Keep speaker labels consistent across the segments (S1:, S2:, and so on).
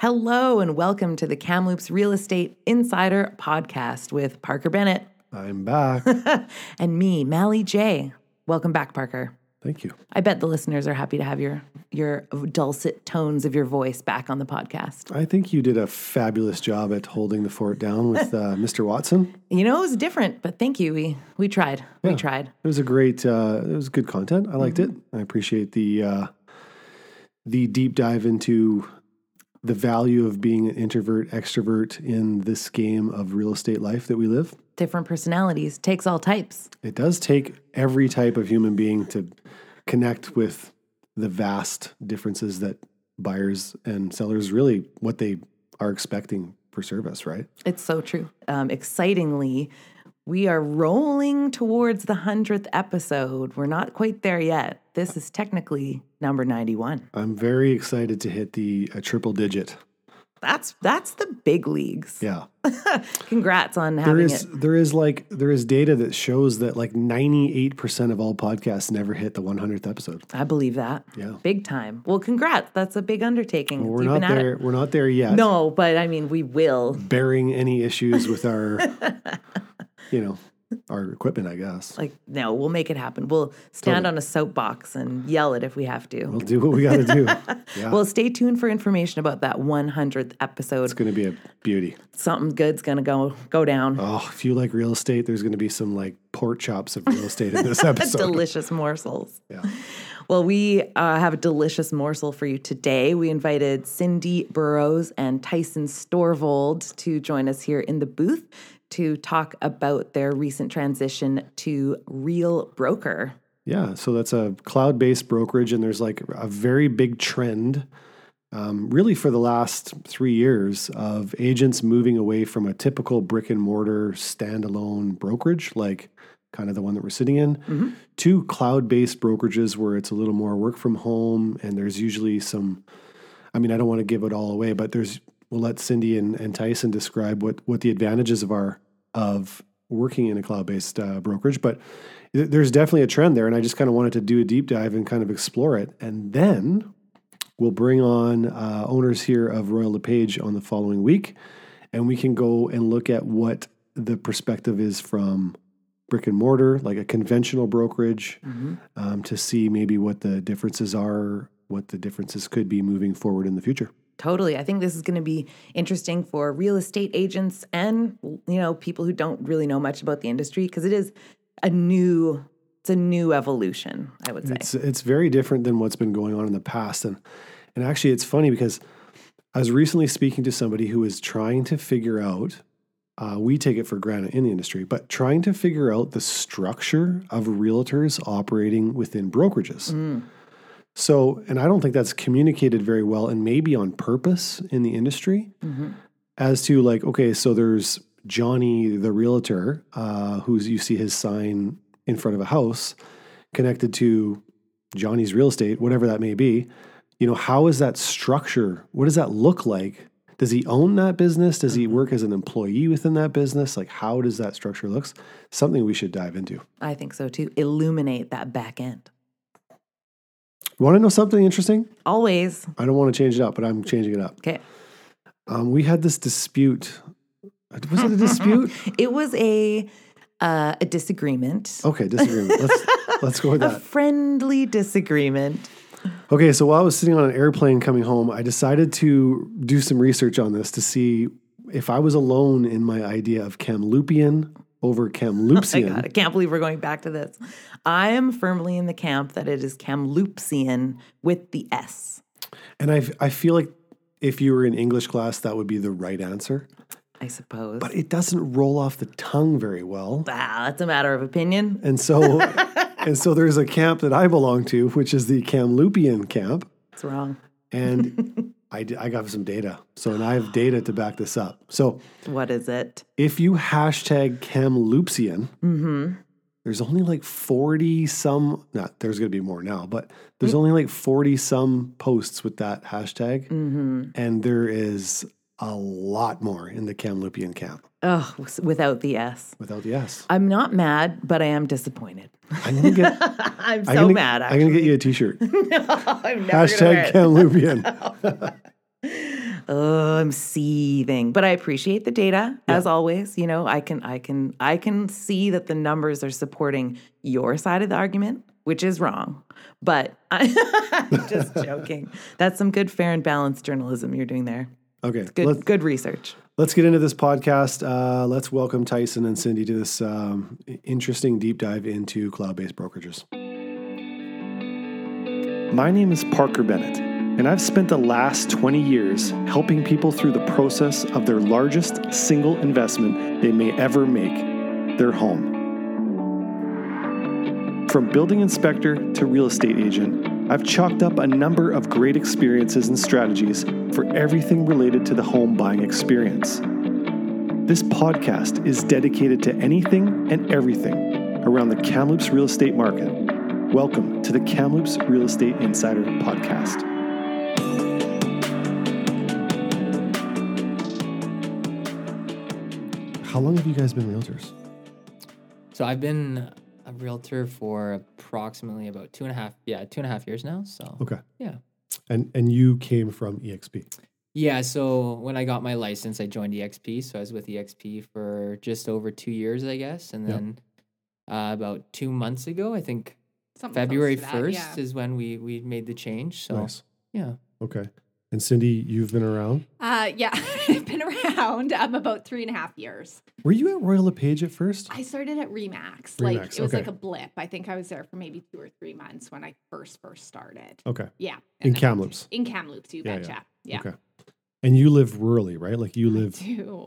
S1: Hello and welcome to the Kamloops Real Estate Insider podcast with Parker Bennett
S2: I'm back.
S1: and me, Mally J. Welcome back, Parker.
S2: Thank you.
S1: I bet the listeners are happy to have your your dulcet tones of your voice back on the podcast.
S2: I think you did a fabulous job at holding the fort down with uh, Mr. Watson.
S1: You know, it was different, but thank you. We we tried. We tried.
S2: It was a great. Uh, it was good content. I liked it. I appreciate the uh, the deep dive into the value of being an introvert extrovert in this game of real estate life that we live.
S1: Different personalities takes all types.
S2: It does take every type of human being to connect with the vast differences that buyers and sellers really what they are expecting for service, right?
S1: It's so true. Um, excitingly, we are rolling towards the hundredth episode. We're not quite there yet. This is technically number ninety-one.
S2: I'm very excited to hit the a triple digit.
S1: That's that's the big leagues.
S2: Yeah.
S1: Congrats on
S2: There
S1: having
S2: is
S1: it.
S2: there is like there is data that shows that like 98% of all podcasts never hit the 100th episode.
S1: I believe that.
S2: Yeah.
S1: Big time. Well, congrats. That's a big undertaking.
S2: We're
S1: You've
S2: not there we're not there yet.
S1: No, but I mean, we will.
S2: Bearing any issues with our you know, our equipment, I guess.
S1: Like, no, we'll make it happen. We'll stand on a soapbox and yell it if we have to.
S2: We'll do what we got to do. Yeah.
S1: Well, stay tuned for information about that 100th episode.
S2: it's going to be a beauty.
S1: Something good's gonna go go down.
S2: Oh, if you like real estate, there's going to be some like pork chops of real estate in this episode.
S1: delicious morsels.
S2: Yeah.
S1: Well, we uh, have a delicious morsel for you today. We invited Cindy Burroughs and Tyson Storvold to join us here in the booth to talk about their recent transition to Real Broker.
S2: Yeah, so that's a cloud-based brokerage, and there's like a very big trend, um, really for the last three years, of agents moving away from a typical brick and mortar standalone brokerage, like kind of the one that we're sitting in, to cloud-based brokerages where it's a little more work from home, and there's usually some. I mean, I don't want to give it all away, but there's. We'll let Cindy and, and Tyson describe what what the advantages of our of working in a cloud-based uh, brokerage, but th- there's definitely a trend there, and I just kind of wanted to do a deep dive and kind of explore it, and then we'll bring on uh, owners here of Royal LePage on the following week, and we can go and look at what the perspective is from brick and mortar, like a conventional brokerage, um, to see maybe what the differences are, what the differences could be moving forward in the future.
S1: Totally. I think this is going to be interesting for real estate agents and you know people who don't really know much about the industry because it is a new it's a new evolution, I would say.
S2: It's it's very different than what's been going on in the past, and and actually it's funny because I was recently speaking to somebody who is trying to figure out. Uh, we take it for granted in the industry, but trying to figure out the structure of realtors operating within brokerages. So, and I don't think that's communicated very well, and maybe on purpose in the industry, as to like, okay, so there's Johnny the realtor, uh, who's you see his sign in front of a house, connected to Johnny's real estate, whatever that may be. You know, how is that structure? What does that look like? Does he own that business? Does he work as an employee within that business? Like, how does that structure looks? Something we should dive into.
S1: I think so too. Illuminate that back end.
S2: Want to know something interesting?
S1: Always.
S2: I don't want to change it up, but I'm changing it up.
S1: Okay.
S2: Um, we had this dispute. Was it a dispute?
S1: It was a uh, a disagreement.
S2: Okay, disagreement. Let's let's go with that.
S1: A friendly disagreement.
S2: Okay, so while I was sitting on an airplane coming home, I decided to do some research on this to see if I was alone in my idea of Kamloopian over Kamloopsian.
S1: God, I can't believe we're going back to this. I am firmly in the camp that it is Kamloopsian with the S.
S2: and I I feel like if you were in English class, that would be the right answer.
S1: I suppose.
S2: But it doesn't roll off the tongue very well.
S1: ah, that's a matter of opinion.
S2: And so and so there's a camp that I belong to, which is the Kamloopian camp.
S1: It's wrong.
S2: And I, d- I got some data. So, and I have data to back this up. So,
S1: What is it?
S2: if you hashtag Kamloopsian, mm-hmm. there's only like 40 some, not there's going to be more now, but there's only like 40 some posts with that hashtag. Mm-hmm. And there is a lot more in the Kamloopian camp
S1: Oh, without the S.
S2: without the S.
S1: I'm not mad, but I am disappointed.
S2: I'm to get,
S1: I'm so
S2: I'm gonna,
S1: mad.
S2: I'm going to get you a t shirt.
S1: I'm never
S2: Hashtag. Kamloopian.
S1: oh, I'm seething. But I appreciate the data as always. You know, I can I can I can see that the numbers are supporting your side of the argument, which is wrong. But I'm just joking. That's some good, fair, and balanced journalism you're doing there.
S2: Okay,
S1: Good,
S2: let's,
S1: good research.
S2: Let's get into this podcast. Uh, let's welcome Tyson and Cindy to this um, interesting deep dive into cloud based brokerages. My name is Parker Bennett, and I've spent the last 20 years helping people through the process of their largest single investment they may ever make their home. From building inspector to real estate agent, I've chalked up a number of great experiences and strategies for everything related to the home buying experience. This podcast is dedicated to anything and everything around the Kamloops real estate market. Welcome to the Kamloops Real Estate Insider Podcast. How long have you guys been realtors?
S3: So I've been a realtor for approximately about two and a half, yeah, two and a half years now. So
S2: Okay.
S3: yeah,
S2: And and you came from EXP.
S3: yeah. So when I got my license, I joined EXP. So I was with EXP for just over two years, I guess, and
S2: Yep.
S3: then uh, about two months ago, I think
S4: Something
S3: February
S4: to that,
S3: first
S4: yeah.
S3: is when we we made the change. So
S2: Nice.
S3: yeah,
S2: Okay. And Cindy, you've been around.
S4: Uh, yeah, I've been around um, about three and a half years.
S2: Were you at Royal LePage at first?
S4: I started at Remax. Like
S2: Remax,
S4: it was
S2: okay.
S4: like a blip. I think I was there for maybe two or three months when I first first started.
S2: Okay.
S4: Yeah,
S2: In
S4: and then I-
S2: Kamloops.
S4: In Kamloops, you
S2: Yeah, yeah.
S4: betcha. Yeah.
S2: Okay. And you live rurally, right? Like you live.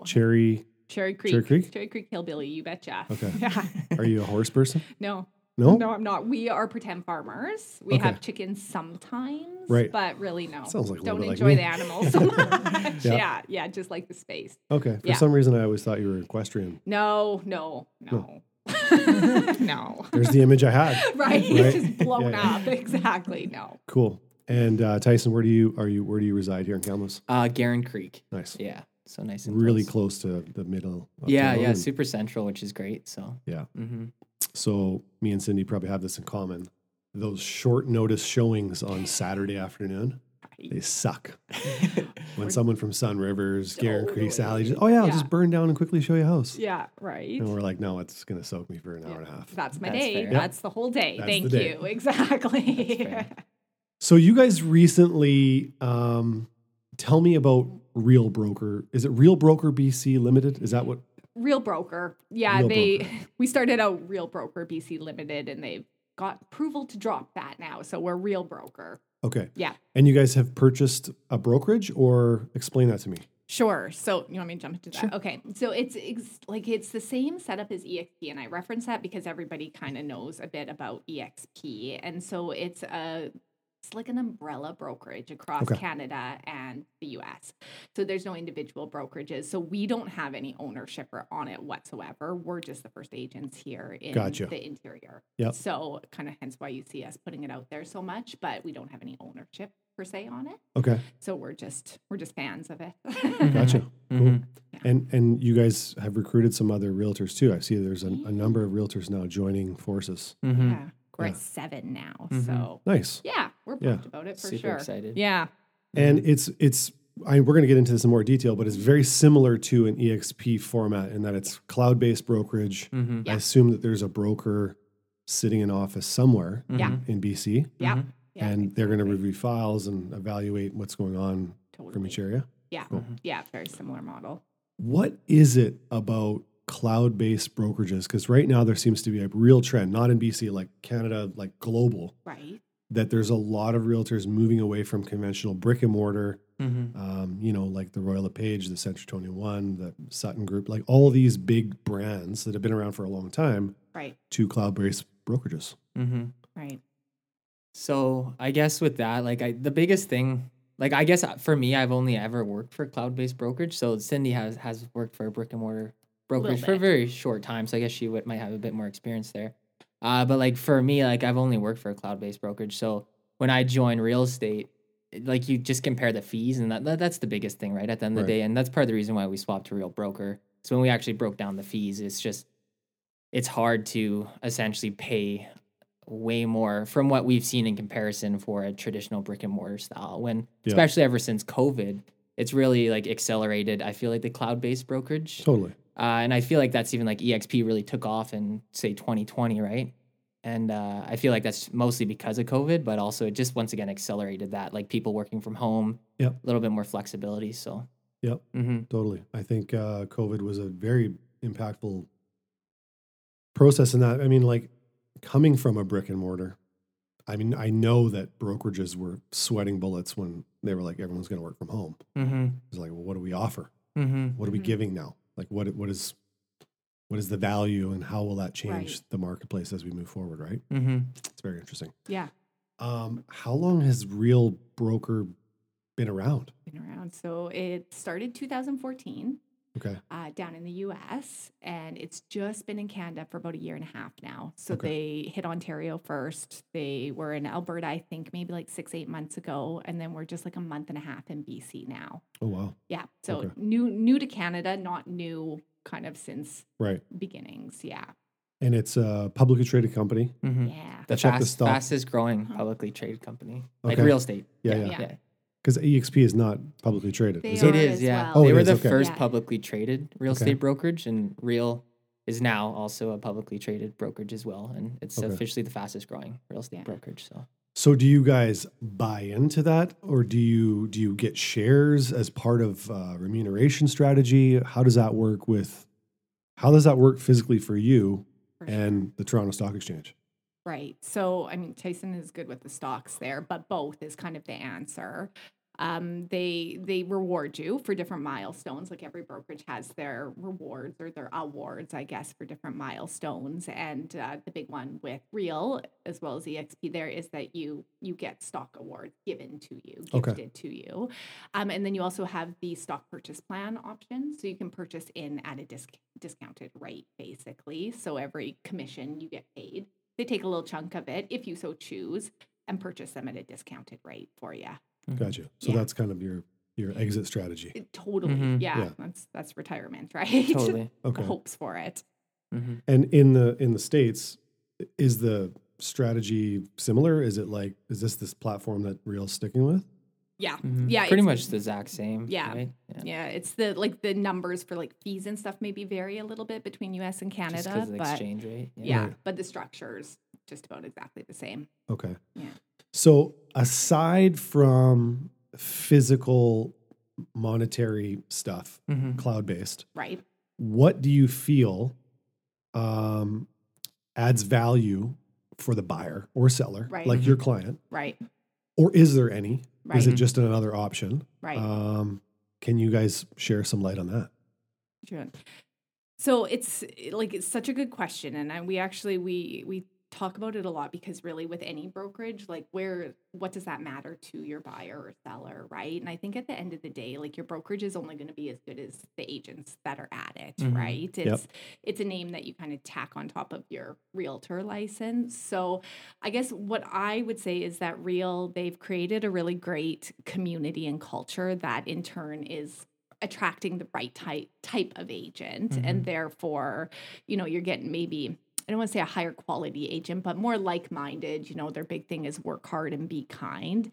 S2: Cherry.
S4: Cherry Creek.
S2: Cherry Creek?
S4: Cherry Creek Hillbilly, you betcha.
S2: Okay.
S4: Yeah.
S2: Are you a horse person?
S4: No.
S2: No.
S4: No, I'm not. We are pretend farmers. We
S2: Okay.
S4: have chickens sometimes,
S2: Right.
S4: but really no.
S2: Sounds like
S4: Don't
S2: bit like
S4: enjoy the animals so much.
S2: Yeah.
S4: yeah. yeah, just like the space.
S2: Okay. For
S4: Yeah.
S2: some reason, I always thought you were equestrian.
S4: No, no, no. no.
S2: There's the image I had.
S4: Right.
S2: Right?
S4: It's just blown
S2: Yeah, yeah.
S4: up. Exactly. No.
S2: Cool. And uh, Tyson, where do you are you? Where do you reside here in Kamloops?
S3: uh, Garen Creek.
S2: Nice.
S3: Yeah, so nice and
S2: Really
S3: close.
S2: close to the middle. Of
S3: Yeah,
S2: town
S3: yeah, super central, which is great. So
S2: Yeah.
S3: hmm
S2: So me and Cindy probably have this in common. Those short notice showings on Saturday afternoon, they suck. when someone from Sun Rivers, Garen Creek, Sahali, just, oh yeah, I'll just burn down and quickly show you a house.
S4: Yeah. Right.
S2: And we're like, no, it's going to soak me for an hour and a half.
S4: That's my
S3: That's
S4: day.
S3: fair.
S4: That's the whole day.
S2: That's
S4: Thank
S2: the day.
S4: you. Exactly.
S3: fair.
S2: So you guys recently um, tell me about Real Broker. Is it Real Broker BC Limited? Is that what?
S4: Real broker. Yeah,
S2: Real
S4: they
S2: Broker.
S4: we started out Real Broker BC Limited and they've got approval to drop that now. So we're Real Broker.
S2: Okay.
S4: Yeah.
S2: And you guys have purchased a brokerage, or explain that to me.
S4: Sure. So you want me to jump into that? Okay. So it's ex- like it's the same setup as EXP, and I reference that because everybody kind of knows a bit about EXP, and so it's a it's like an umbrella brokerage across
S2: Okay.
S4: Canada and the US. So there's no individual brokerages. So we don't have any ownership or on it whatsoever. We're just the first agents here in
S2: Gotcha.
S4: the interior.
S2: Yep.
S4: So kind of hence why you see us putting it out there so much, but we don't have any ownership per se on it.
S2: Okay.
S4: So we're just we're just fans of it.
S2: Gotcha. Cool.
S3: Mhm.
S2: And and you guys have recruited some other realtors too. I see there's a, a number of realtors now joining forces.
S3: Mhm.
S4: Yeah. We're
S2: Yeah.
S4: at seven now.
S3: Mhm.
S4: So
S2: Nice.
S4: yeah, we're
S2: Yeah.
S4: pumped about it for
S3: Super
S4: sure.
S3: excited.
S4: Yeah.
S2: And it's it's I, we're going to get into this in more detail, but it's very similar to an EXP format in that it's cloud-based brokerage.
S3: Mhm.
S2: I assume that there's a broker sitting in office somewhere
S4: Yeah.
S3: Mhm.
S2: in BC,
S4: Yeah.
S3: Mhm.
S4: yeah
S2: and they're going to review files and evaluate what's going on from each area.
S4: Yeah.
S2: Cool.
S4: Yeah. Very similar model.
S2: What is it about cloud-based brokerages? Because right now there seems to be a real trend, not in BC, like Canada, like global,
S4: Right.
S2: that there's a lot of realtors moving away from conventional brick and mortar.
S3: Mhm.
S2: Um, you know, like the Royal LePage, the Century 21, the Sutton Group, like all these big brands that have been around for a long time
S4: Right.
S2: to cloud-based brokerages.
S3: Mhm.
S4: Right.
S3: So I guess with that, like I, the biggest thing, like I guess uh, for me, I've only ever worked for cloud-based brokerage. So Cindy has has worked for a brick and mortar brokerage for a very short time. So I guess she would, might have a bit more experience there. Uh, but like for me, like I've only worked for a cloud-based brokerage. So when I joined real estate, like you just compare the fees, and that, that that's the biggest thing, right? At the end of the day, and that's part of the reason why we swapped to Real Broker. So when we actually broke down the fees, it's just it's hard to essentially pay way more from what we've seen in comparison for a traditional brick and mortar style when
S2: Yeah.
S3: especially ever since covid it's really like accelerated. I feel like the cloud based brokerage,
S2: Totally.
S3: Uh, and I feel like that's even like EXP really took off in say 2020, right? And uh, I feel like that's mostly because of COVID, but also it just once again accelerated that, like people working from home, a little bit more flexibility. So,
S2: Yep.
S3: hmm
S2: Totally. I think uh, COVID was a very impactful process in that. I mean, like coming from a brick and mortar, I mean, I know that brokerages were sweating bullets when they were like, everyone's going to work from home.
S3: hmm
S2: It's like, well, what do we offer?
S3: hmm
S2: What are we
S4: Mhm.
S2: giving now? Like, what what is what is the value, and how will that change
S4: Right.
S2: the marketplace as we move forward? Right.
S3: hmm
S2: It's very interesting.
S4: Yeah,
S2: Um, how long has Real Broker been around?
S4: been around. So it started 2014
S2: Okay.
S4: uh, down in the U.S. and it's just been in Canada for about a year and a half now. So
S2: Okay.
S4: they hit Ontario first. They were in Alberta, I think, maybe like six, eight months ago, and then we're just like a month and a half in BC now.
S2: Oh wow.
S4: Yeah, so
S2: Okay.
S4: new, new to Canada, not new kind of since
S2: Right.
S4: beginnings. Yeah,
S2: And it's a publicly traded company.
S3: hmm
S4: yeah,
S3: The
S2: check the
S3: fast,
S2: stock.
S3: fastest growing
S4: Uh-huh.
S3: publicly traded company, like real estate.
S2: Yeah,
S4: Yeah,
S2: yeah.
S4: yeah.
S2: Because EXP is not publicly traded.
S4: They
S2: is
S3: It
S2: it?
S3: is, yeah.
S4: well.
S2: Oh,
S3: they
S2: it
S3: were
S2: is,
S3: the
S2: okay.
S3: first
S4: Yeah.
S3: publicly traded real
S2: Okay.
S3: estate brokerage, and Real is now also a publicly traded brokerage as well, and it's
S2: Okay.
S3: officially the fastest growing real estate
S4: Yeah.
S3: brokerage. So
S2: So do you guys buy into that, or do you do you get shares as part of uh, remuneration strategy? How does that work with? How does that work physically for you
S4: for sure.
S2: and the Toronto Stock Exchange?
S4: Right. So, I mean, Tyson is good with the stocks there, but both is kind of the answer. Um, they they reward you for different milestones. Like every brokerage has their rewards or their awards, I guess, for different milestones. And uh, the big one with Real as well as EXP there is that you you get stock awards given to you,
S2: Okay.
S4: gifted to you, um, and then you also have the stock purchase plan option, so you can purchase in at a disc- discounted rate, basically. So every commission you get paid they take a little chunk of it if you so choose and purchase them at a discounted rate for you.
S2: Gotcha. So
S4: Yeah.
S2: that's kind of your your exit strategy.
S4: It, totally,
S3: Mhm.
S4: yeah,
S2: Yeah.
S4: That's that's retirement, right?
S3: totally.
S2: Okay.
S4: Hopes for it.
S3: hmm
S2: And in the in the states, is the strategy similar? Is it like is this this platform that Real's sticking with?
S4: Yeah,
S3: hmm
S4: yeah,
S3: pretty much the exact same.
S4: Yeah.
S3: right? yeah.
S4: Yeah, it's the like the numbers for like fees and stuff maybe vary a little bit between U.S. and Canada,
S3: because of the
S4: but
S3: exchange rate.
S4: yeah,
S2: Right.
S4: but the structure's just about exactly the same.
S2: Okay.
S4: Yeah.
S2: So aside from physical monetary stuff,
S3: hmm
S2: cloud based,
S4: Right.
S2: what do you feel um, adds value for the buyer or seller,
S4: Right.
S2: like your client,
S4: Right.
S2: or is there any?
S4: Right.
S2: Is it just another option?
S4: right.
S2: Um, can you guys share some light on that?
S4: Sure. So it's like it's such a good question, and I, we actually we we talk about it a lot because really with any brokerage, like where what does that matter to your buyer or seller, right? And I think at the end of the day, like your brokerage is only going to be as good as the agents that are at it,
S3: Mhm.
S4: right? It's it's a name that you kind of tack on top of your realtor license. So I guess what I would say is that Real they've created a really great community and culture that in turn is attracting the right type type of agent and therefore you know you're getting maybe I don't want to say a higher quality agent, but more like minded. You know, their big thing is work hard and be kind.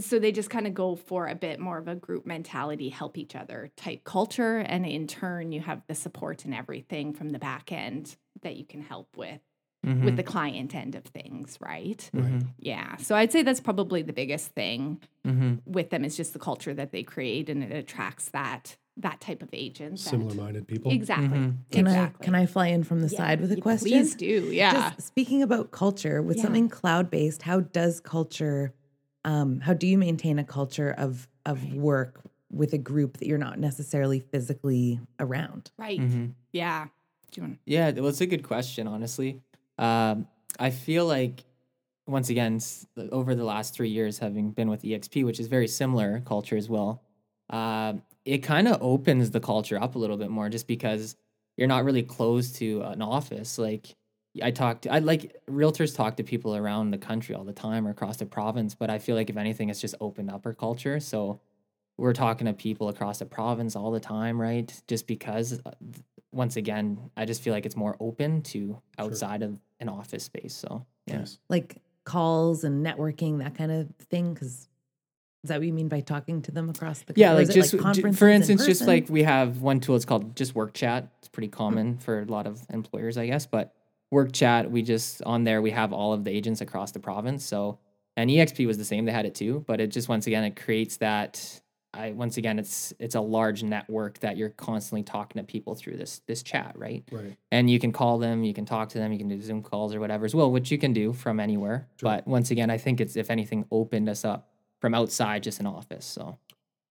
S4: So they just kind of go for a bit more of a group mentality, help each other type culture. And in turn, you have the support and everything from the back end that you can help with
S3: Mm-hmm.
S4: with the client end of things, right?
S3: hmm
S4: Yeah. So I'd say that's probably the biggest thing
S3: hmm
S4: with them is just the culture that they create and it attracts that that type of agent.
S2: Similar minded people?
S4: Exactly.
S3: Mhm.
S1: Can
S4: exactly.
S1: I can I fly in from the
S4: Yeah,
S1: side with a
S4: y-
S1: question?
S4: Please do. Yeah.
S1: Just speaking about culture, with
S4: Yeah.
S1: something cloud based, how does culture? Um, how do you maintain a culture of of work with a group that you're not necessarily physically around?
S4: right.
S3: hmm
S4: Yeah. Do you want
S3: Yeah, well, it's a good question, honestly. Um, I feel like, once again, over the last three years, having been with EXP, which is very similar culture as well, uh, it kind of opens the culture up a little bit more just because you're not really close to an office. Like, I talk to, I like realtors talk to people around the country all the time or across the province, but I feel like if anything, it's just opened up our culture. So, we're talking to people across the province all the time, right? Just because, uh, once again, I just feel like it's more open to outside of an office space. So, yeah.
S2: Nice.
S1: Like calls and networking, that kind of thing? Because Is that what you mean by talking to them across the
S3: Yeah, like just j-
S1: conferences
S3: for
S1: in
S3: instance, just like we have one tool. It's called just Work Chat. It's pretty common mm. for a lot of employers, I guess. But Work Chat, we just on there we have all of the agents across the province. So and EXP was the same; they had it too. But it just once again it creates that. I once again it's it's a large network that you're constantly talking to people through this this chat, right?
S2: Right.
S3: and you can call them, you can talk to them, you can do Zoom calls or whatever as well, which you can do from anywhere.
S2: Sure.
S3: But once again, I think it's if anything opened us up from outside just an office. So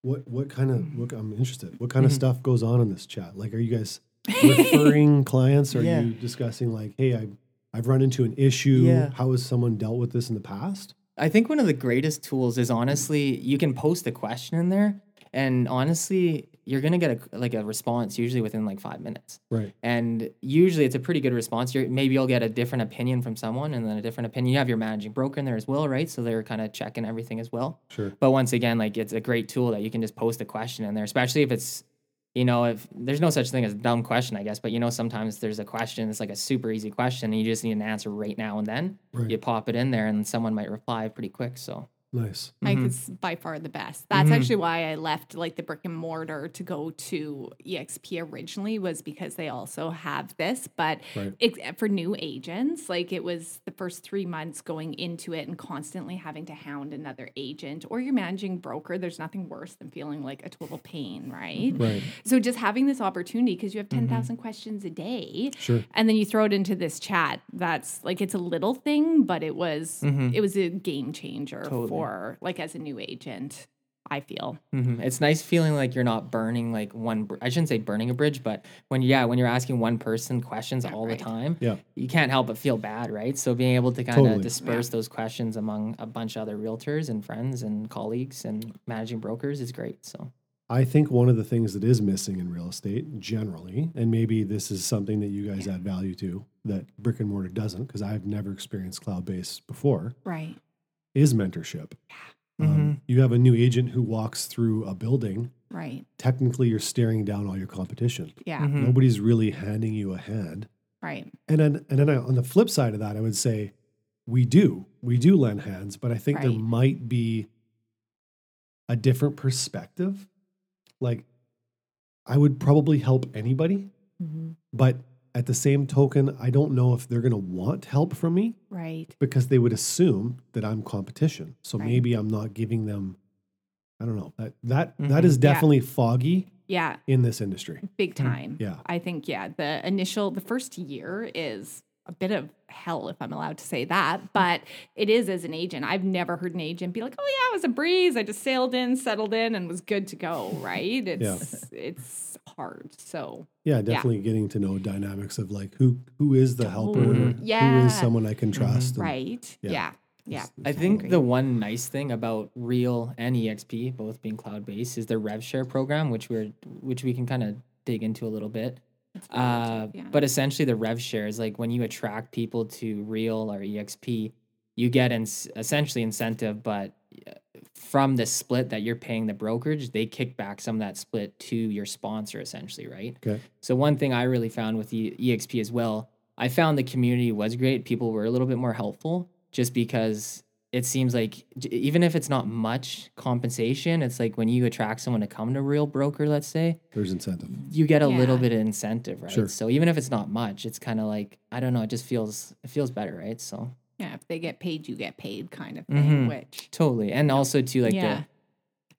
S2: What what kind of what I'm interested. What kind of
S3: Mhm.
S2: stuff goes on in this chat? Like, are you guys referring clients? Are
S3: Yeah.
S2: you discussing like, hey, I I've run into an issue.
S3: Yeah.
S2: How has someone dealt with this in the past?
S3: I think one of the greatest tools is honestly you can post a question in there, and honestly, you're gonna get a like a response usually within like five minutes.
S2: Right.
S3: And usually it's a pretty good response. You're, maybe you'll get a different opinion from someone, and then a different opinion. You have your managing broker in there as well, right? So they're kind of checking everything as well.
S2: Sure.
S3: But once again, like it's a great tool that you can just post a question in there, especially if it's, you know, if there's no such thing as a dumb question, I guess, but you know, sometimes there's a question, it's like a super easy question and you just need an answer right now and then.
S2: Right.
S3: You pop it in there and someone might reply pretty quick. So,
S2: Nice.
S4: Like
S3: Mhm.
S4: it's by far the best. That's
S3: Mhm.
S4: actually why I left like the brick and mortar to go to EXP originally was because they also have this. But
S2: Right.
S4: ex- for new agents, like it was the first three months going into it and constantly having to hound another agent or your managing broker. There's nothing worse than feeling like a total pain, right?
S2: Right.
S4: So just having this opportunity because you have 10,000 questions a day
S2: Sure.
S4: and then you throw it into this chat that's like it's a little thing but it was
S3: Mhm.
S4: it was a game changer
S3: Totally.
S4: for like as a new agent i feel
S3: mhm. it's nice feeling like you're not burning like one, br- I shouldn't say burning a bridge, but when, yeah, when you're asking one person questions
S4: Yeah,
S3: all
S4: right.
S3: the time,
S2: Yeah.
S3: you can't help but feel bad, right? So being able to kind of
S2: Totally.
S3: disperse those questions among a bunch of other realtors and friends and colleagues and managing brokers is great. So,
S2: I think one of the things that is missing in real estate generally, and maybe this is something that you guys add value to that brick and mortar doesn't, because I've never experienced cloud based before,
S4: right
S2: is mentorship. Um,
S3: Mhm.
S2: you have a new agent who walks through a building.
S4: right
S2: Technically, you're staring down all your competition.
S4: yeah
S3: Mhm.
S2: Nobody's really handing you a hand.
S4: right
S2: And then, and then I, on the flip side of that, I would say we do, we do lend hands, but I think there might be a different perspective. Like, I would probably help anybody,
S1: Mhm.
S2: but at the same token, I don't know if they're going to want help from me
S4: right
S2: because they would assume that I'm competition. So
S4: Right.
S2: maybe I'm not giving them. I don't know that that that
S3: Mhm.
S2: is
S4: Yeah.
S2: definitely foggy
S4: yeah
S2: in this industry.
S4: big time
S2: Yeah,
S4: i think yeah the initial the first year is a bit of hell if i'm allowed to say that but it is as an agent. I've never heard an agent be like oh yeah it was a breeze. I just sailed in settled in and was good to go right? It's it's hard so
S2: yeah, definitely getting to know dynamics of like who who is the helper,
S3: Totally.
S2: who
S4: Yeah.
S2: is someone I can mm-hmm. trust. and-
S4: right.
S2: yeah.
S4: yeah. Yeah,
S3: I think the one nice thing about Real and EXP, both being cloud based, is the rev share program, which we're which we can kind of dig into a little bit.
S4: That's very
S3: Uh,
S4: yeah.
S3: But essentially, the rev share is like when you attract people to Real or EXP, you get ins- essentially incentive, but uh, from the split that you're paying the brokerage, they kick back some of that split to your sponsor, essentially, right?
S2: Okay.
S3: So one thing I really found with the EXP as well, I found the community was great. People were a little bit more helpful, just because it seems like even if it's not much compensation, it's like when you attract someone to come to Real Broker, let's say,
S2: There's incentive.
S3: you get a little bit of incentive, right?
S2: Sure.
S3: So even if it's not much, it's kind of like I don't know, it just feels it feels better, right? So
S4: yeah if they get paid you get paid kind of thing
S3: Mhm.
S4: which
S3: totally, and also to like
S4: Yeah.
S3: the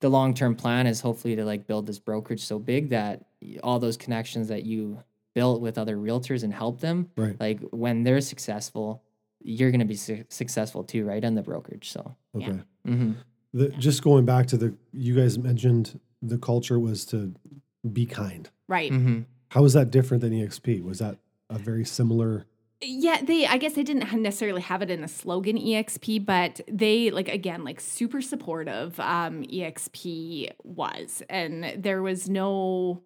S3: the long term plan is hopefully to like build this brokerage so big that all those connections that you built with other realtors and help them,
S2: Right.
S3: like when they're successful, you're gonna be su- successful too, right? And the brokerage, so.
S4: Yeah.
S2: Okay.
S3: hmm
S2: The, just going back to the, you guys mentioned the culture was to be kind.
S4: right
S3: hmm
S2: How is that different than EXP? Was that a very similar?
S4: Yeah, they I guess they didn't necessarily have it in a slogan EXP, but they like again like super supportive um EXP was and there was no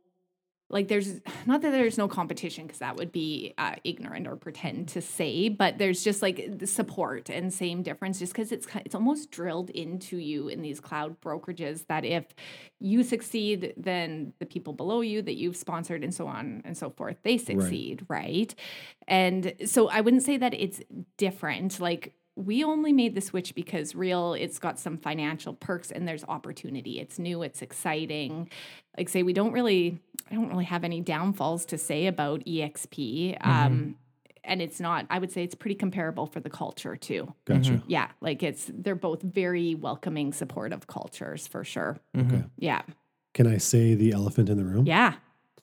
S4: like there's not that there's no competition because that would be uh, ignorant or pretend to say but there's just like the support and same difference just because it's it's almost drilled into you in these cloud brokerages that if you succeed then the people below you that you've sponsored and so on and so forth they succeed right, and so i wouldn't say that it's different like we only made the switch because real it's got some financial perks and there's opportunity. It's new, it's exciting. Like say we don't really I don't really have any downfalls to say about EXP. Mm-hmm. Um and it's not I would say it's pretty comparable for the culture too.
S2: Gotcha. Mm-hmm.
S4: Yeah, like it's they're both very welcoming supportive cultures for sure. Mm-hmm.
S2: Okay.
S4: Yeah.
S2: Can I say the elephant in the room?
S4: Yeah.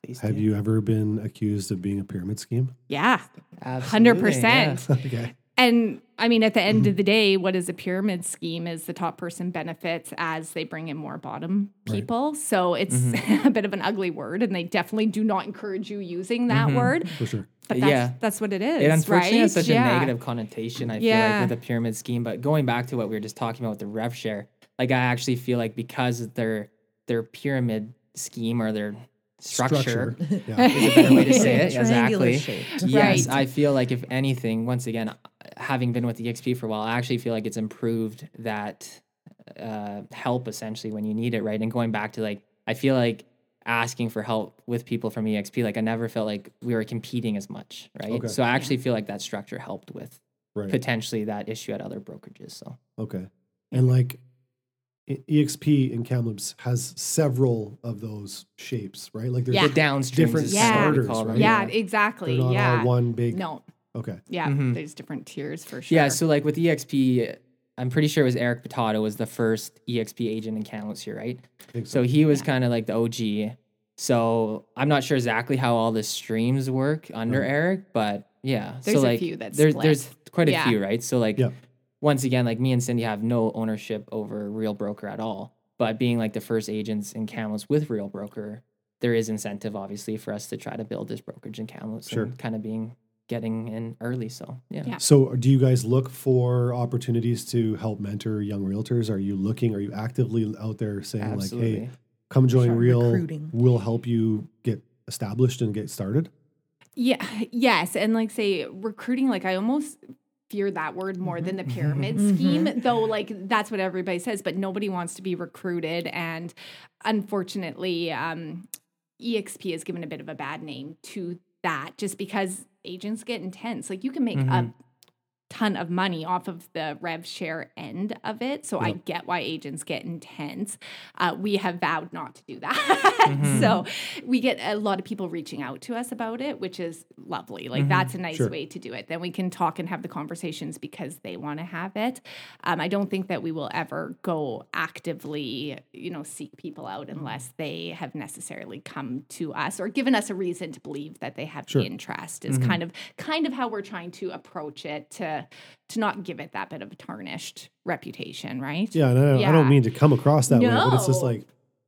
S3: Please
S2: Have
S3: do.
S2: you ever been accused of being a pyramid scheme?
S4: Yeah.
S3: Absolutely,
S4: 100%.
S2: okay.
S4: And I mean, at the end of mm-hmm. the day, what is a pyramid scheme is the top person benefits as they bring in more bottom
S2: Right.
S4: people. So it's mm-hmm. a bit of an ugly word, and they definitely do not encourage you using that mm-hmm. word.
S2: For sure.
S4: But that's,
S3: Yeah.
S4: that's what it is.
S3: It unfortunately
S4: right?
S3: has such
S4: Yeah.
S3: a negative connotation, I feel like, with a pyramid scheme. But going back to what we were just talking about with the rev share, like I actually feel like because their their pyramid scheme or their structure,
S2: Yeah.
S3: is a better way to say it. Exactly.
S1: shaped.
S3: Yes,
S4: Right.
S3: I feel like if anything, once again, having been with EXP for a while, I actually feel like it's improved that uh, help essentially when you need it, right? And going back to like, I feel like asking for help with people from EXP, like I never felt like we were competing as much, right?
S2: Okay.
S3: So I actually feel like that structure helped with
S2: Right.
S3: potentially that issue at other brokerages. So
S2: Okay. And like EXP in Kamloops has several of those shapes, right? Like there's
S4: Yeah.
S3: the downstreams
S2: Different
S4: Yeah.
S2: starters, right?
S4: Yeah,
S2: They're
S4: exactly.
S2: not
S4: yeah.
S2: all one big.
S4: No.
S2: Okay.
S4: Yeah.
S3: Mhm.
S4: There's different tiers for sure.
S3: Yeah, so like with EXP, I'm pretty sure it was Eric Potato was the first EXP agent in Kamloops here, right?
S2: I think so.
S3: So he was
S4: Yeah.
S3: kind of like the OG. So I'm not sure exactly how all the streams work under
S2: Right.
S3: Eric, but yeah.
S4: There's
S3: so
S4: a few that's
S3: there's there's quite a
S4: Yeah.
S3: few, right? So like
S2: Yeah.
S3: once again, like me and Cindy have no ownership over Real Broker at all. But being like the first agents in Kamloops with Real Broker, there is incentive obviously for us to try to build this brokerage in Kamloops
S2: Sure.
S3: and kind of being getting in early. So yeah.
S4: Yeah.
S2: So, do you guys look for opportunities to help mentor young realtors? Are you looking? Are you actively out there saying
S3: Absolutely.
S2: like, "Hey, come join
S1: Sure,
S2: Real.
S1: recruiting.
S2: We'll help you get established and get started."
S4: Yeah, yes, and like say recruiting, like I almost fear that word more than the pyramid
S1: Mhm.
S4: scheme, though. Like that's what everybody says, but nobody wants to be recruited, and unfortunately, um, EXP has given a bit of a bad name to that, just because agents get intense. Like you can make a
S3: Mhm.
S4: Ton of money off of the rev share end of it. So I get why agents get intense. Uh, we have vowed not to do that.
S3: Mhm.
S4: so we get a lot of people reaching out to us about it, which is lovely. Like
S3: Mhm.
S4: that's a nice
S2: Sure.
S4: way to do it. Then we can talk and have the conversations because they want to have it. Um, I don't think that we will ever go actively, you know, seek people out unless they have necessarily come to us or given us a reason to believe that they have
S2: Sure.
S4: interest. Is
S3: Mhm.
S4: kind of kind of how we're trying to approach it to to not give it that bit of a tarnished reputation, right?
S2: Yeah, and I, I
S4: Yeah.
S2: don't mean to come across that way, but it's just like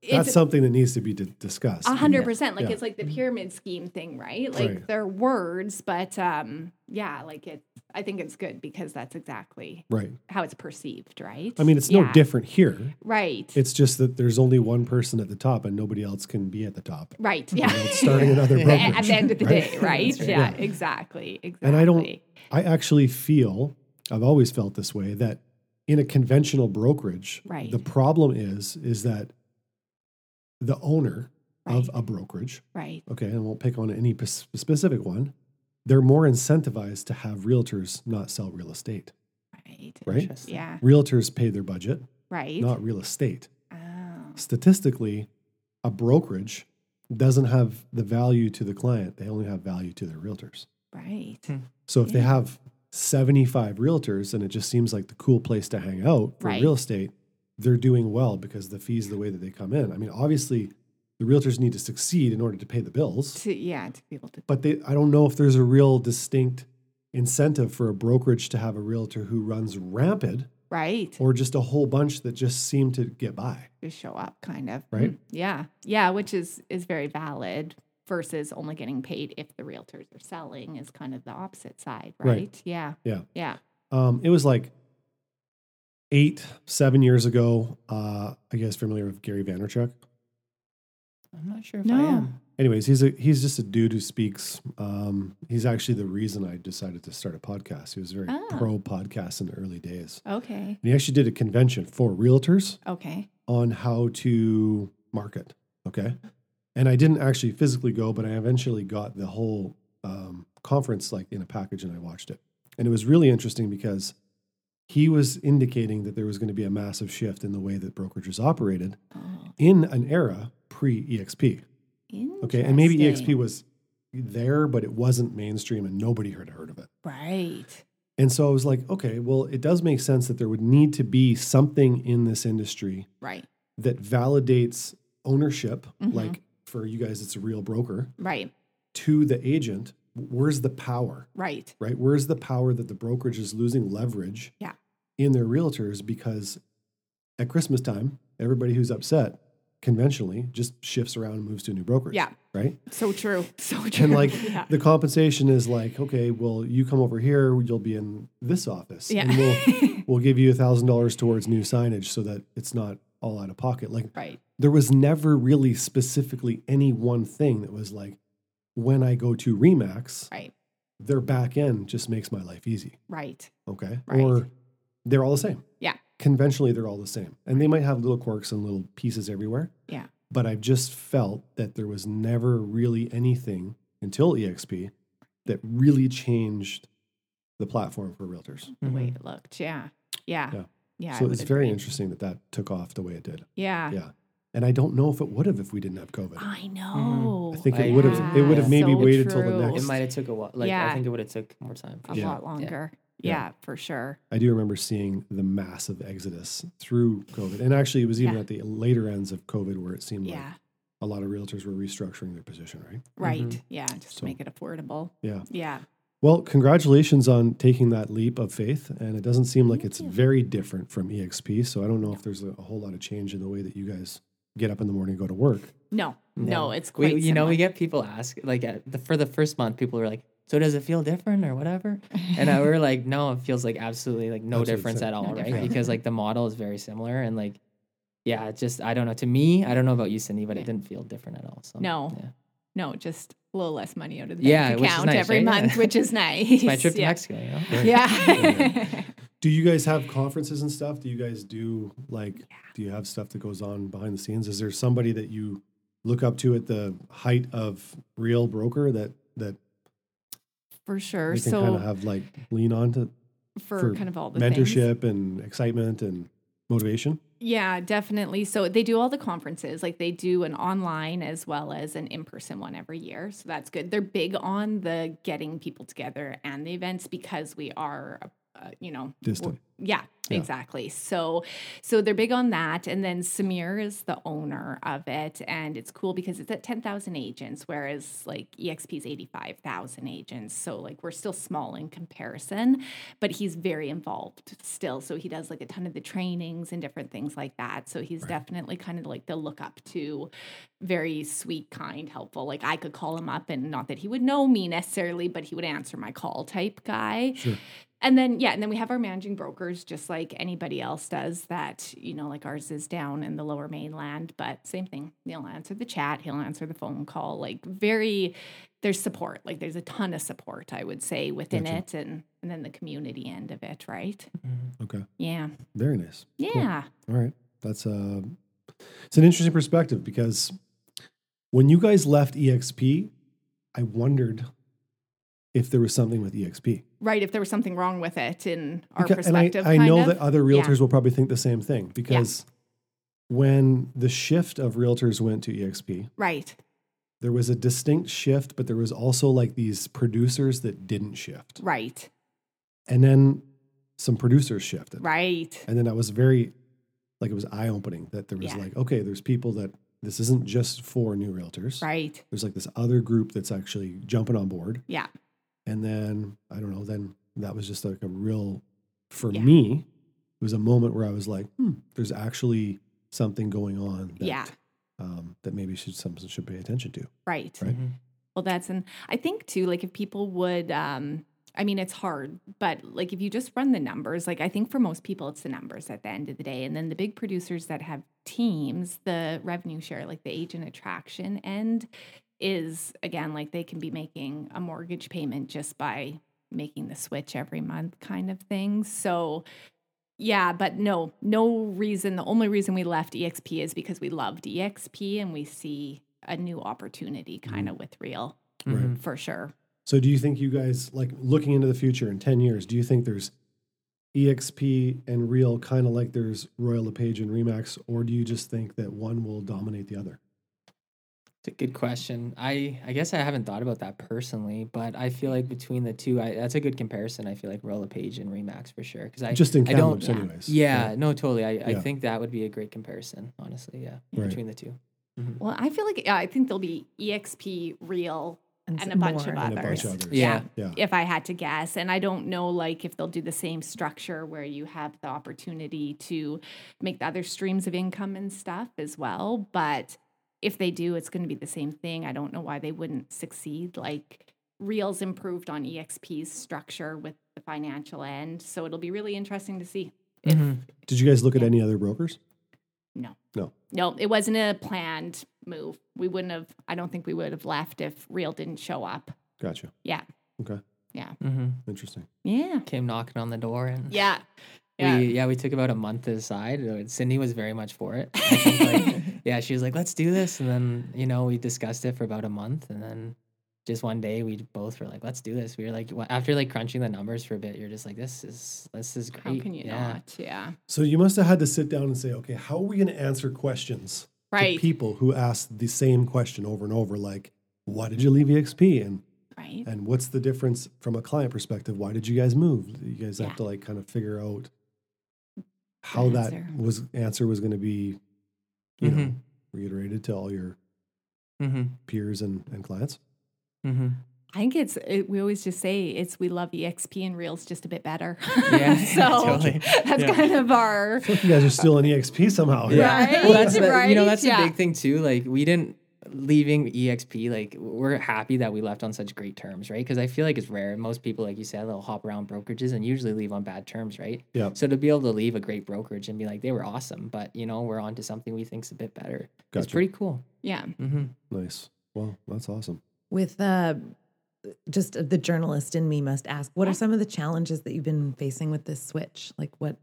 S2: that's something that needs to be di- discussed.
S4: a hundred percent. Like
S2: Yeah.
S4: it's like the pyramid scheme thing, right? Like
S2: Right.
S4: they're words, but um, yeah, like it's. I think it's good because that's exactly
S2: Right.
S4: how it's perceived, right?
S2: I mean, it's no different here.
S4: Right.
S2: It's just that there's only one person at the top, and nobody else can be at the top.
S4: right. Yeah.
S2: it's starting another brokerage,
S4: At the end of the
S2: right?
S4: day, right?
S3: Right.
S4: Yeah,
S2: Yeah.
S4: Exactly. Exactly.
S2: And I don't- I actually feel, I've always felt this way, that in a conventional brokerage,
S4: Right.
S2: the problem is is that the owner of a brokerage,
S4: Right.
S2: okay, and I won't pick on any pes- specific one, they're more incentivized to have realtors not sell real estate.
S4: Right.
S2: Right?
S3: Interesting.
S4: Yeah.
S2: Realtors pay their budget,
S4: Right.
S2: not real estate.
S4: oh.
S2: Statistically, a brokerage doesn't have the value to the client, they only have value to their realtors.
S4: Right. Hmm.
S2: So if they have 75 realtors and it just seems like the cool place to hang out for
S4: Right.
S2: real estate, they're doing well because the fees the way that they come in. I mean, obviously the realtors need to succeed in order to pay the bills,
S4: To yeah, to be able to.
S2: but they I don't know if there's a real distinct incentive for a brokerage to have a realtor who runs rampant
S4: Right.
S2: or just a whole bunch that just seem to get by.
S4: Just show up, kind of.
S2: Right?
S4: Mm, Yeah. Yeah. Which is is very valid versus only getting paid if the realtors are selling is kind of the opposite side, right?
S2: Right.
S4: Yeah.
S2: Yeah.
S4: Yeah.
S2: Um, it was like eight, seven years ago. Uh, I guess familiar with Gary Vaynerchuk.
S3: I'm not sure if
S4: No.
S3: I am.
S2: anyways, he's a he's just a dude who speaks. Um, he's actually the reason I decided to start a podcast. He was very
S4: Ah.
S2: pro podcast in the early days.
S4: Okay.
S2: And he actually did a convention for realtors
S4: Okay.
S2: on how to market. Okay. And I didn't actually physically go, but I eventually got the whole um, conference like in a package and I watched it. And it was really interesting because he was indicating that there was going to be a massive shift in the way that brokerages operated
S4: Oh,
S2: in an era pre EXP. Okay, and maybe EXP was there, but it wasn't mainstream and nobody had heard of it.
S4: right.
S2: And so I was like, okay, well, it does make sense that there would need to be something in this industry
S4: Right.
S2: that validates ownership,
S4: Mhm.
S2: like for you guys, it's a real broker,
S4: Right.
S2: to the agent. Where's the power,
S4: Right.
S2: right? Where's the power that the brokerage is losing leverage
S4: Yeah.
S2: in their realtors because at Christmas time, everybody who's upset conventionally just shifts around and moves to a new brokerage.
S4: Yeah.
S2: Right.
S4: So true. So true.
S2: And like
S4: yeah.
S2: the compensation is like, okay, well, you come over here, you'll be in this office.
S4: Yeah.
S2: And we'll we'll give you a thousand dollars towards new signage so that it's not all out of pocket. Like
S4: right.
S2: there was never really specifically any one thing that was like, when I go to Remax,
S4: Right.
S2: their back end just makes my life easy.
S4: Right.
S2: Okay.
S4: Right.
S2: Or they're all the same.
S4: Yeah.
S2: Conventionally, they're all the same. And they might have little quirks and little pieces everywhere.
S4: Yeah.
S2: But I've just felt that there was never really anything until EXP that really changed the platform for realtors.
S4: The way it mm-hmm. looked. Yeah. Yeah.
S2: Yeah.
S4: Yeah.
S2: So it's very
S4: agree.
S2: interesting that that took off the way it did.
S4: Yeah.
S2: Yeah. And I don't know if it would have if we didn't have COVID.
S4: I know.
S2: I think it would have. It would have maybe
S4: So
S2: waited till the
S4: true.
S3: It
S2: next.
S3: might have took a while. Like
S4: Yeah.
S3: I think it would have took more time. For
S4: a
S3: sure.
S2: Yeah.
S4: lot longer.
S2: Yeah.
S4: Yeah. for sure.
S2: I do remember seeing the massive exodus through COVID, and actually, it was even
S4: Yeah.
S2: at the later ends of COVID where it seemed like
S4: Yeah.
S2: a lot of realtors were restructuring their position. Right.
S4: Right.
S3: Mhm.
S4: Yeah. Just
S2: So-
S4: to make it affordable.
S2: Yeah.
S4: Yeah.
S2: Well, congratulations on taking that leap of faith. And it doesn't seem like
S4: Thank
S2: it's
S4: you.
S2: very different from EXP. So I don't know if there's a, a whole lot of change in the way that you guys get up in the morning and go to work.
S4: No. No, it's
S3: we,
S4: quite
S3: you know, we get people ask like at the, for the first month, people were like, "So does it feel different or whatever?" And I, we were like, "No, it feels like absolutely like no
S2: Absolutely
S3: difference
S2: same.
S3: at all,
S4: No
S3: right?
S4: difference.
S3: Because like the model is very similar and like, yeah, it just I don't know. To me, I don't know about you, Cindy, but
S4: Yeah.
S3: it didn't feel different at all. So
S4: No.
S3: yeah.
S4: No, just a little less money out of the
S3: Yeah,
S4: bank account
S3: nice,
S4: every
S3: right? Yeah.
S4: month, which is nice.
S3: it's my trip to
S4: yeah.
S3: Mexico. You know?
S4: Yeah.
S2: Do you guys have conferences and stuff? Do you guys do like, do you have stuff that goes on behind the scenes? Is there somebody that you look up to at the height of real broker that, that
S4: for sure.
S2: you can
S4: So
S2: kind of have like lean on to
S4: for,
S2: for
S4: kind of all the things.
S2: mentorship and excitement and motivation?
S4: Yeah, definitely. So they do all the conferences, like they do an online as well as an in person one every year. So that's good. They're big on the getting people together and the events because we are, uh, you know,
S2: Distant.
S4: Yeah,
S2: Yeah.
S4: exactly. So so they're big on that and then Tamir is the owner of it and it's cool because it's at 10,000 agents whereas like EXP is 85,000 agents. So like we're still small in comparison, but he's very involved still. So he does like a ton of the trainings and different things like that. So he's definitely kind of like the look up to very sweet, kind, helpful. Like I could call him up and not that he would know me necessarily, but he would answer my call type guy.
S2: Sure.
S4: And then, yeah, and then we have our managing brokers, just like anybody else does that, you know, like ours is down in the lower mainland, but same thing. He'll answer the chat, he'll answer the phone call. Like, very, there's support. Like, there's a ton of support, I would say, within
S2: Gotcha.
S4: it and, and then the community end of it, right?
S2: Okay.
S4: Yeah.
S2: Very nice. Cool.
S4: Yeah.
S2: All right. That's uh it's an interesting perspective because when you guys left EXP, I wondered if there was something with EXP.
S4: Right. If there was something wrong with it in our
S2: Because- I,
S4: perspective.
S2: I
S4: kind
S2: know
S4: of.
S2: that other
S4: Yeah.
S2: realtors will probably think the same thing because when the shift of realtors went to EXP,
S4: Right.
S2: there was a distinct shift, but there was also like these producers that didn't shift.
S4: Right.
S2: And then some producers shifted.
S4: Right.
S2: And then I was very, like, it was eye opening that there was
S4: Yeah.
S2: like, okay, there's people that this isn't just for new realtors.
S4: Right.
S2: There's like this other group that's actually jumping on board.
S4: Yeah.
S2: And then, I don't know, then that was just like a real, for
S4: Yeah.
S2: me, it was a moment where I was like, hmm, there's actually something going on that,
S4: Yeah.
S2: um, that maybe should, something should pay attention to.
S4: Right.
S2: Right.
S3: Mhm.
S4: Well, that's and I think too, like if people would, um, I mean, it's hard, but like if you just run the numbers, like I think for most people, it's the numbers at the end of the day. And then the big producers that have teams, the revenue share, like the agent attraction end, is again like they can be making a mortgage payment just by making the switch every month, kind of thing. So, yeah, but no, no reason. The only reason we left EXP is because we loved EXP and we see a new opportunity kind of with real
S2: Right.
S3: Mhm.
S4: for sure.
S2: So do you think you guys, like looking into the future in 10 years, do you think there's EXP and Real kind of like there's Royal LePage and Remax, or do you just think that one will dominate the other?
S3: It's a good question. I I guess I haven't thought about that personally, but I feel like between the two, I, that's a good comparison. I feel like Royal LePage and Remax for sure. Because I
S2: Just in
S3: I don't-
S2: Kamloops,
S4: yeah.
S2: anyways.
S3: yeah, no, totally. I, I think that would be a great comparison. Honestly, yeah,
S2: Right.
S3: between the two. Mhm.
S4: Well, I feel like yeah, I think there'll be EXP, Real, and,
S1: some
S4: a bunch of
S2: And a
S4: others.
S2: bunch of others.
S3: Yeah.
S2: Yeah.
S4: If I had to guess, and I don't know, like if they'll do the same structure where you have the opportunity to make the other streams of income and stuff as well. But if they do, it's going to be the same thing. I don't know why they wouldn't succeed. Like Real's improved on EXP's structure with the financial end, so it'll be really interesting to see. If,
S3: Mhm.
S2: Did you guys look at any other brokers?
S4: No.
S2: No.
S4: No, it wasn't a planned move. We wouldn't have, I don't think we would have left if Real didn't show up.
S2: Gotcha.
S4: Yeah.
S2: Okay.
S4: Yeah.
S3: Mm-hmm.
S2: Interesting.
S4: Yeah.
S3: Came knocking on the door and
S4: Yeah. Yeah.
S3: We, yeah, we took about a month to decide. Cindy was very much for it. Like, yeah, she was like, "Let's do this," and then you know we discussed it for about a month, and then just one day we both were like, "Let's do this." We were like, after like crunching the numbers for a bit, you're just like, "This is this is great."
S4: How can you
S3: yeah.
S4: not? Yeah.
S2: So you must have had to sit down and say, okay, how are we going to answer questions
S4: Right.
S2: to people who ask the same question over and over, like, why did you leave EXP? And
S4: Right.
S2: and what's the difference from a client perspective? Why did you guys move? You guys
S4: Yeah.
S2: have to like kind of figure out how that
S4: answer.
S2: was answer was going to be, you know,
S3: Mhm.
S2: reiterated to all your
S3: Mm-hmm.
S2: peers and, and clients.
S3: Mm-hmm.
S4: I think it's, it, we always just say it's we love EXP and Real's just a bit better.
S3: Yeah,
S4: so
S3: totally.
S4: that's
S3: Yeah.
S4: kind of our,
S2: I feel like you guys are still in EXP somehow.
S4: Yeah.
S3: Well, that's
S4: Right,
S3: the, you know that's
S4: yeah.
S3: the big thing too. Like we didn't leaving EXP. Like we're happy that we left on such great terms, right? Because I feel like it's rare. Most people, like you said, they'll hop around brokerages and usually leave on bad terms, right?
S2: Yeah.
S3: So to be able to leave a great brokerage and be like they were awesome, but you know we're on to something we think's a bit better.
S2: gotcha.
S3: It's pretty cool.
S4: yeah.
S3: Mm-hmm.
S2: Nice. Well, that's awesome.
S1: With uh, just the journalist in me must ask, what are some of the challenges that you've been facing with this switch? Like what?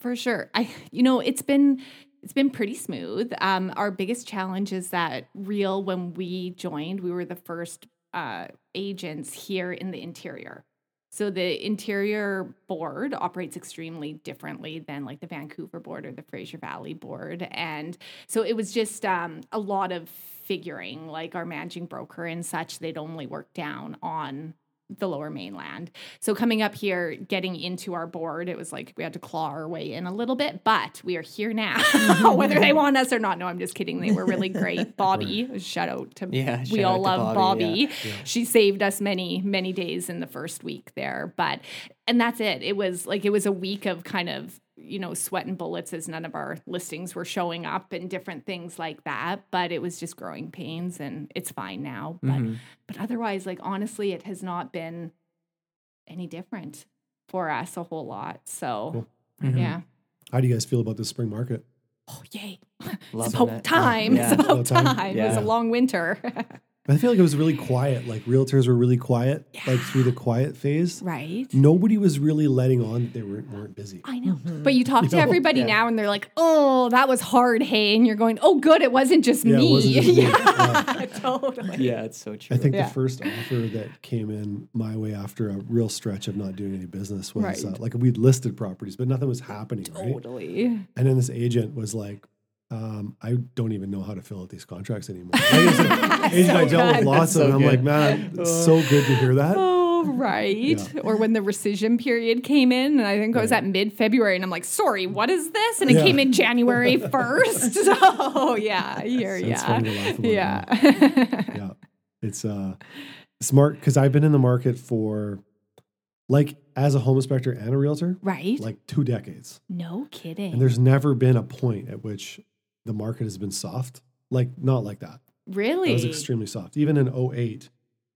S4: For sure. I you know, it's been it's been pretty smooth. Um our biggest challenge is that real when we joined, we were the first uh agents here in the interior. So the interior board operates extremely differently than like the Vancouver board or the Fraser Valley board and so it was just um a lot of figuring like our managing broker and such they'd only work down on the lower mainland. So coming up here, getting into our board, it was like we had to claw our way in a little bit, but we are here now, whether they want us or not. No, I'm just kidding. They were really great. Bobby, shout out to
S3: Yeah,
S4: we all love
S3: Bobby,
S4: Bobby. She saved us many, many days in the first week there. But and that's it. It was like it was a week of kind of you know sweat and bullets as none of our listings were showing up and different things like that but it was just growing pains and it's fine now but
S3: Mhm.
S4: but otherwise like honestly it has not been any different for us a whole lot so
S2: Cool.
S3: Mhm.
S4: yeah
S2: How do you guys feel about the spring market?
S4: oh yay
S3: Loving
S4: it's about
S3: it.
S4: time
S3: Yeah.
S4: it's about
S2: About time.
S4: time, it was a long winter
S2: I feel like it was really quiet. Like realtors were really quiet, like through the quiet phase.
S4: right
S2: Nobody was really letting on that they weren't, weren't busy.
S4: I know. But you talk
S2: You
S4: to
S2: know?
S4: everybody
S3: Yeah.
S4: now and they're like, oh, that was hard, hey. And you're going, oh, good, it wasn't just
S2: Yeah, it
S4: me.
S2: wasn't just me.
S4: yeah, totally.
S3: Yeah, it's so true.
S2: I think
S4: Yeah.
S2: the first offer that came in my way after a real stretch of not doing any business was
S4: Right.
S2: uh, like we'd listed properties, but nothing was happening, right?
S4: Totally.
S2: And then this agent was like, um, I don't even know how to fill out these contracts anymore. Like, it's like, agent I
S4: So
S2: dealt with lots of,
S3: So
S2: and I'm like, man, it's so good to hear that.
S4: Oh, right.
S2: Yeah.
S4: Or when the rescission period came in, and I think it was
S2: Right.
S4: at mid February, and I'm like, sorry, what is this? And it
S2: Yeah.
S4: came in January 1st. So, yeah, here, yeah.
S2: funny to laugh about it
S4: Yeah.
S2: yeah it's uh smart because i've been in the market for like as a home inspector and a realtor
S4: right?
S2: like two decades
S4: no kidding.
S2: and there's never been a point at which the market has been soft like not like that
S4: really?
S2: it was extremely soft even in 08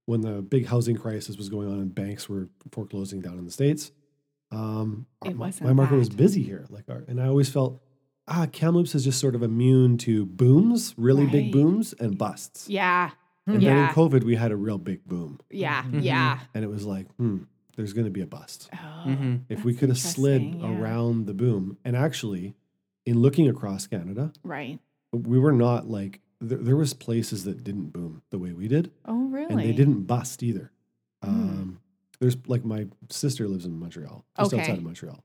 S2: when the big housing crisis was going on and banks were foreclosing down in the states um
S4: It
S2: my,
S4: wasn't
S2: my market was busy here like our, and i always felt ah kamloops is just sort of immune to booms really big booms and busts
S4: yeah.
S2: and then in COVID, we had a real big boom.
S4: Yeah.
S3: Mhm.
S4: Yeah.
S2: And it was like, hmm, there's going to be a bust.
S4: Oh,
S3: Mm-hmm.
S2: If we could have slid
S4: yeah.
S2: around the boom, and actually, in looking across Canada,
S4: Right.
S2: we were not like there, there was places that didn't boom the way we did,
S4: Oh, really?
S2: and they didn't bust either.
S4: Mm.
S2: Um, there's like my sister lives in Montreal, just
S4: Okay.
S2: outside of Montreal,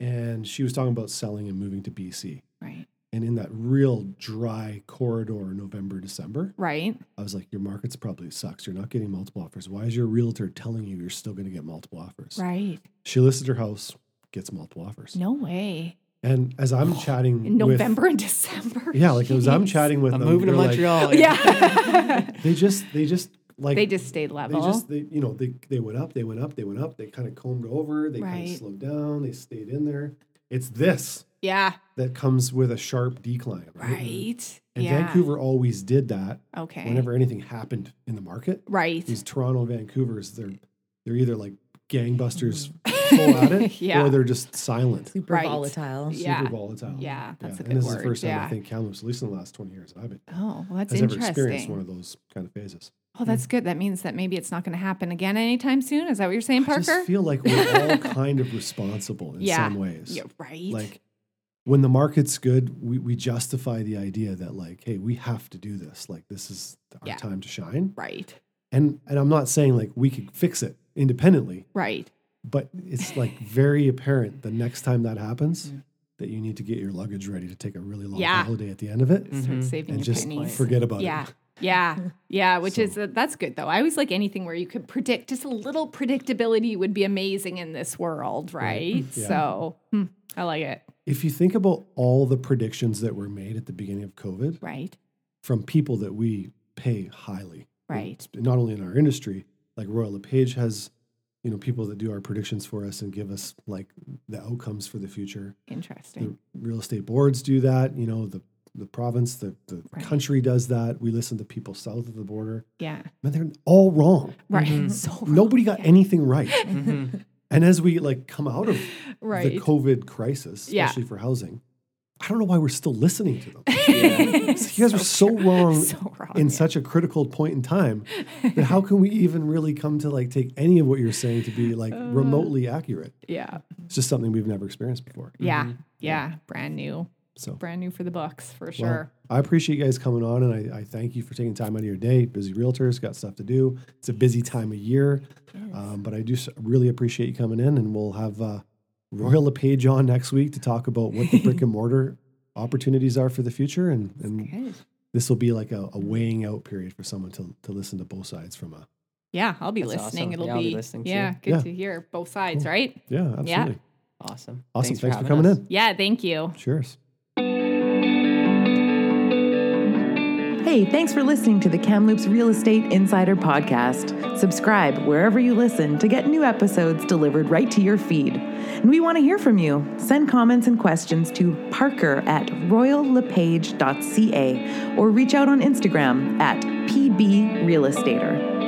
S2: and she was talking about selling and moving to BC.
S4: Right.
S2: And in that real dry corridor, November, December,
S4: Right.
S2: I was like, your market's probably sucks. You're not getting multiple offers. Why is your realtor telling you you're still going to get multiple offers?
S4: Right.
S2: She listed her house, gets multiple offers.
S4: No way.
S2: And as I'm chatting
S4: In
S2: with-
S4: November and December.
S2: yeah, like as I'm chatting with
S3: I'm
S2: them,
S3: moving to
S2: they're like-
S3: Montreal.
S4: Yeah.
S2: they just, they just like
S4: they just stayed level.
S2: they just they you know they they went up they went up they went up they kind of combed over they kind of slowed down they stayed in there it's this
S4: yeah.
S2: that comes with a sharp decline
S4: Right.
S2: and
S4: yeah.
S2: vancouver always did that
S4: Okay.
S2: whenever anything happened in the market
S4: Right.
S2: these toronto vancouvers they're they're either like gangbusters full at it
S4: Mm-hmm. Yeah.
S2: or they're just silent
S1: Super
S4: Right.
S1: volatile.
S2: super
S4: Yeah.
S2: volatile
S4: Yeah, that's a
S2: and
S4: good
S2: this is the first time
S4: yeah.
S2: i think kamloops at least in the last 20 years i've been
S4: Oh, well, that's
S2: has ever experienced
S4: interesting.
S2: one of those kind of phases
S4: Oh, that's good. That means that maybe it's not going to happen again anytime soon. Is that what you're saying,
S2: i
S4: Parker?
S2: just feel like we're all kind of responsible in
S4: Yeah.
S2: some ways
S4: yeah, right.
S2: like when the market's good we, we justify the idea that like hey we have to do this like this is our
S4: Yeah.
S2: time to shine
S4: right.
S2: and and i'm not saying like we could fix it independently
S4: Right.
S2: but it's like very apparent the next time that happens
S4: Mm.
S2: that you need to get your luggage ready to take a really long
S4: Yeah.
S2: holiday at the end of it
S4: Start
S3: Mhm.
S4: saving
S2: and
S4: your
S2: just
S4: pennies.
S2: forget about
S4: yeah.
S2: it
S4: Yeah. Yeah. Yeah. Which is, uh, that's good though. I always like anything where you could predict just a little predictability would be amazing in this world. Right.
S2: Yeah.
S4: So hmm, I like it.
S2: if you think about all the predictions that were made at the beginning of covid
S4: Right.
S2: from people that we pay highly
S4: Right.
S2: not only in our industry, like Royal LePage has, you know, people that do our predictions for us and give us like the outcomes for the future. The
S4: Interesting.
S2: real estate boards do that. You know, the the province, the the
S4: Right.
S2: country does that. We listen to people south of the border,
S4: Yeah.
S2: but they're all wrong.
S4: Right.
S3: Mhm.
S4: So
S2: Nobody got
S4: yeah.
S2: anything right.
S3: Mhm.
S2: And as we like come out of
S4: right.
S2: the COVID crisis,
S4: Yeah.
S2: especially for housing, I don't know why we're still listening to them.
S3: Yeah.
S2: You guys are so
S4: true.
S2: wrong
S4: So wrong.
S2: in
S4: yeah.
S2: such a critical point in time that how can we even really come to like take any of what you're saying to be like
S4: Uh.
S2: remotely accurate?
S4: Yeah.
S2: It's just something we've never experienced before.
S4: Yeah.
S3: Mhm.
S4: Yeah. Brand new.
S2: So
S4: Brand new for the books for
S2: well,
S4: sure.
S2: I appreciate you guys coming on and I, I thank you for taking time out of your day. Busy realtors got stuff to do. It's a busy time of year. Um, but I do really appreciate you coming in and we'll have uh, Royal LePage on next week to talk about what the brick and mortar opportunities are for the future. And, and this will be like a, a weighing out period for someone to, to listen to both sides from a,
S4: Yeah, I'll be
S3: That's
S4: listening.
S3: awesome.
S4: It'll
S3: Yeah, I'll be
S4: be,
S3: listening too.
S4: yeah, good
S2: Yeah.
S4: to hear both sides, right?
S2: yeah, absolutely.
S3: Awesome.
S2: Awesome. Thanks, for,
S3: having
S2: coming
S3: us.
S2: in.
S4: Yeah, thank you.
S2: Cheers.
S1: Hey, thanks for listening to the Kamloops Real Estate Insider Podcast. Subscribe wherever you listen to get new episodes delivered right to your feed. And we want to hear from you. Send comments and questions to parker at royallepage.ca or reach out on Instagram at pbrealestater.